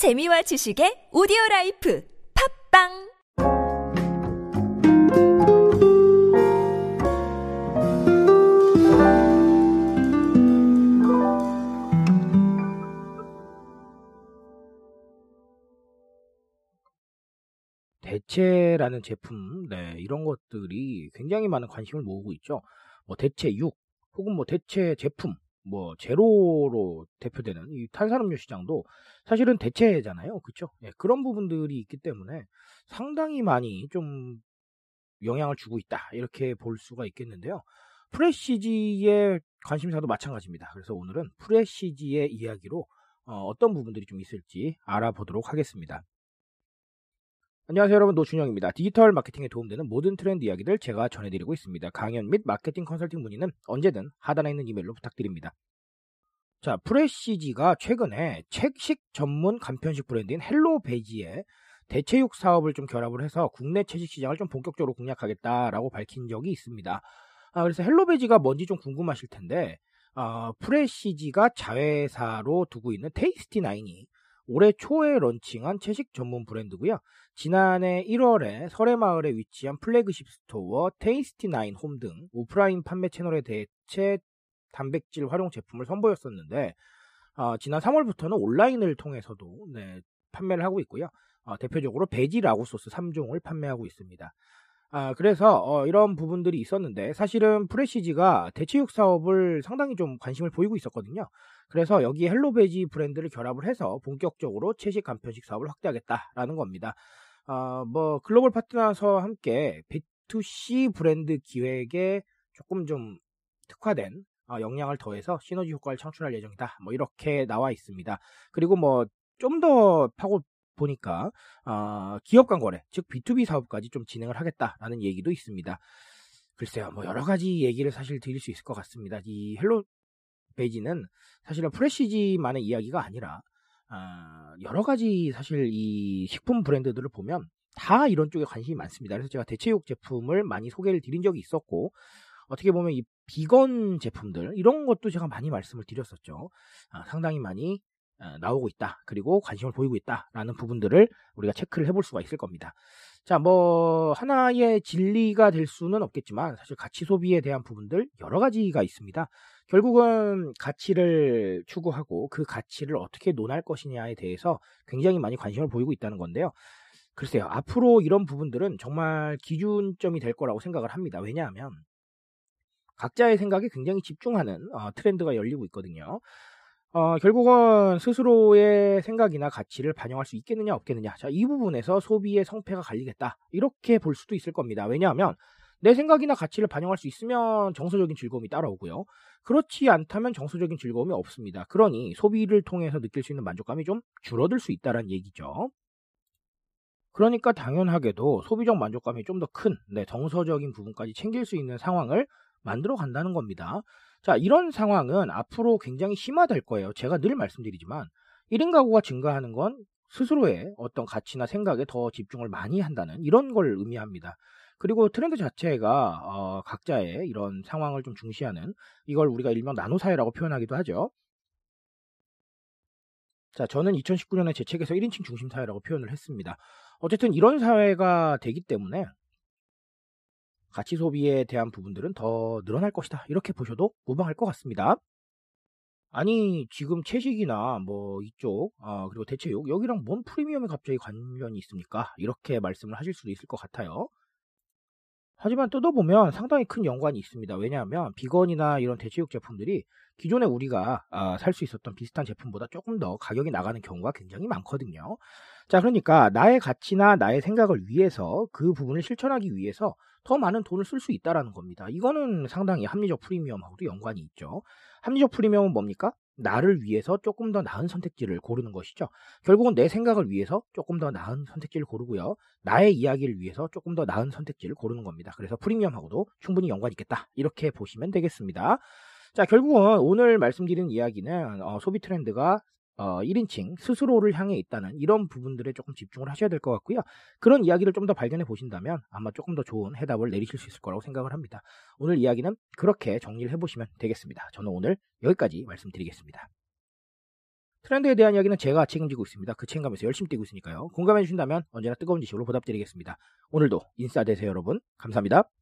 재미와 지식의 오디오 라이프 팟빵 대체라는 제품, 네, 이런 것들이 굉장히 많은 관심을 모으고 있죠. 뭐 대체육 혹은 뭐 대체 제품, 뭐 제로로 대표되는 이 탄산음료 시장도 사실은 대체잖아요. 그쵸? 예, 그런 부분들이 있기 때문에 상당히 많이 좀 영향을 주고 있다. 이렇게 볼 수가 있겠는데요. 프레시지의 관심사도 마찬가지입니다. 그래서 오늘은 프레시지의 이야기로 어, 떤 부분들이 좀 있을지 알아보도록 하겠습니다. 안녕하세요 여러분 노준영입니다. 디지털 마케팅에 도움되는 모든 트렌드 이야기들 제가 전해드리고 있습니다. 강연 및 마케팅 컨설팅 문의는 언제든 하단에 있는 이메일로 부탁드립니다. 자, 프레시지가 최근에 채식 전문 간편식 브랜드인 헬로 베지에 대체육 사업을 좀 결합을 해서 국내 채식 시장을 좀 본격적으로 공략하겠다라고 밝힌 적이 있습니다. 아, 그래서 헬로 베지가 뭔지 좀 궁금하실 텐데, 어, 프레시지가 자회사로 두고 있는 테이스티 나인이 올해 초에 런칭한 채식 전문 브랜드고요. 지난해 1월에 서래마을에 위치한 플래그십 스토어 테이스티나인 홈 등 오프라인 판매 채널에 대체 단백질 활용 제품을 선보였었는데 어, 지난 3월부터는 온라인을 통해서도 네, 판매를 하고 있고요. 어, 대표적으로 베지 라구 소스 3종을 판매하고 있습니다. 아, 그래서 어, 이런 부분들이 있었는데 사실은 프레시지가 대체육 사업을 상당히 좀 관심을 보이고 있었거든요. 그래서 여기 헬로베지 브랜드를 결합을 해서 본격적으로 채식 간편식 사업을 확대하겠다라는 겁니다. 어, 뭐 글로벌 파트너와 함께 B2C 브랜드 기획에 조금 좀 특화된 어, 역량을 더해서 시너지 효과를 창출할 예정이다. 뭐 이렇게 나와 있습니다. 그리고 뭐 좀 더 파고 보니까 어, 기업 간 거래, 즉 B2B 사업까지 좀 진행을 하겠다라는 얘기도 있습니다. 글쎄요, 뭐 여러 가지 얘기를 사실 드릴 수 있을 것 같습니다. 이 헬로 베지는 사실은 프레시지만의 이야기가 아니라 어, 여러 가지 사실 이 식품 브랜드들을 보면 다 이런 쪽에 관심이 많습니다. 그래서 제가 대체육 제품을 많이 소개를 드린 적이 있었고 어떻게 보면 이 비건 제품들 이런 것도 제가 많이 말씀을 드렸었죠. 아, 상당히 많이 어, 나오고 있다. 그리고 관심을 보이고 있다라는 부분들을 우리가 체크를 해볼 수가 있을 겁니다. 자, 뭐 하나의 진리가 될 수는 없겠지만 사실 가치 소비에 대한 부분들 여러 가지가 있습니다. 결국은 가치를 추구하고 그 가치를 어떻게 논할 것이냐에 대해서 굉장히 많이 관심을 보이고 있다는 건데요. 글쎄요, 앞으로 이런 부분들은 정말 기준점이 될 거라고 생각을 합니다. 왜냐하면 각자의 생각에 굉장히 집중하는 어, 트렌드가 열리고 있거든요. 어, 결국은 스스로의 생각이나 가치를 반영할 수 있겠느냐 없겠느냐. 자, 이 부분에서 소비의 성패가 갈리겠다. 이렇게 볼 수도 있을 겁니다. 왜냐하면 내 생각이나 가치를 반영할 수 있으면 정서적인 즐거움이 따라오고요. 그렇지 않다면 정서적인 즐거움이 없습니다. 그러니 소비를 통해서 느낄 수 있는 만족감이 좀 줄어들 수 있다는 얘기죠. 그러니까 당연하게도 소비적 만족감이 좀 더 큰, 네, 정서적인 부분까지 챙길 수 있는 상황을 만들어 간다는 겁니다. 자, 이런 상황은 앞으로 굉장히 심화될 거예요. 제가 늘 말씀드리지만 1인 가구가 증가하는 건 스스로의 어떤 가치나 생각에 더 집중을 많이 한다는 이런 걸 의미합니다. 그리고 트렌드 자체가 어, 각자의 이런 상황을 좀 중시하는 이걸 우리가 일명 나노 사회라고 표현하기도 하죠. 자, 저는 2019년에 제 책에서 1인칭 중심 사회라고 표현을 했습니다. 어쨌든 이런 사회가 되기 때문에 가치 소비에 대한 부분들은 더 늘어날 것이다. 이렇게 보셔도 무방할 것 같습니다. 아니 지금 채식이나 뭐 이쪽 아, 그리고 대체육 여기랑 뭔 프리미엄에 갑자기 관련이 있습니까? 이렇게 말씀을 하실 수도 있을 것 같아요. 하지만 뜯어보면 상당히 큰 연관이 있습니다. 왜냐하면 비건이나 이런 대체육 제품들이 기존에 우리가 아, 살수 있었던 비슷한 제품보다 조금 더 가격이 나가는 경우가 굉장히 많거든요. 자, 그러니까 나의 가치나 나의 생각을 위해서 그 부분을 실천하기 위해서 더 많은 돈을 쓸 수 있다라는 겁니다. 이거는 상당히 합리적 프리미엄하고도 연관이 있죠. 합리적 프리미엄은 뭡니까? 나를 위해서 조금 더 나은 선택지를 고르는 것이죠. 결국은 내 생각을 위해서 조금 더 나은 선택지를 고르고요. 나의 이야기를 위해서 조금 더 나은 선택지를 고르는 겁니다. 그래서 프리미엄하고도 충분히 연관이 있겠다. 이렇게 보시면 되겠습니다. 자, 결국은 오늘 말씀드린 이야기는 어, 소비 트렌드가 어, 1인칭 스스로를 향해 있다는 이런 부분들에 조금 집중을 하셔야 될 것 같고요. 그런 이야기를 좀 더 발견해 보신다면 아마 조금 더 좋은 해답을 내리실 수 있을 거라고 생각을 합니다. 오늘 이야기는 그렇게 정리를 해보시면 되겠습니다. 저는 오늘 여기까지 말씀드리겠습니다. 트렌드에 대한 이야기는 제가 책임지고 있습니다. 그 책임감에서 열심히 뛰고 있으니까요. 공감해 주신다면 언제나 뜨거운 지식으로 보답드리겠습니다. 오늘도 인싸 되세요 여러분. 감사합니다.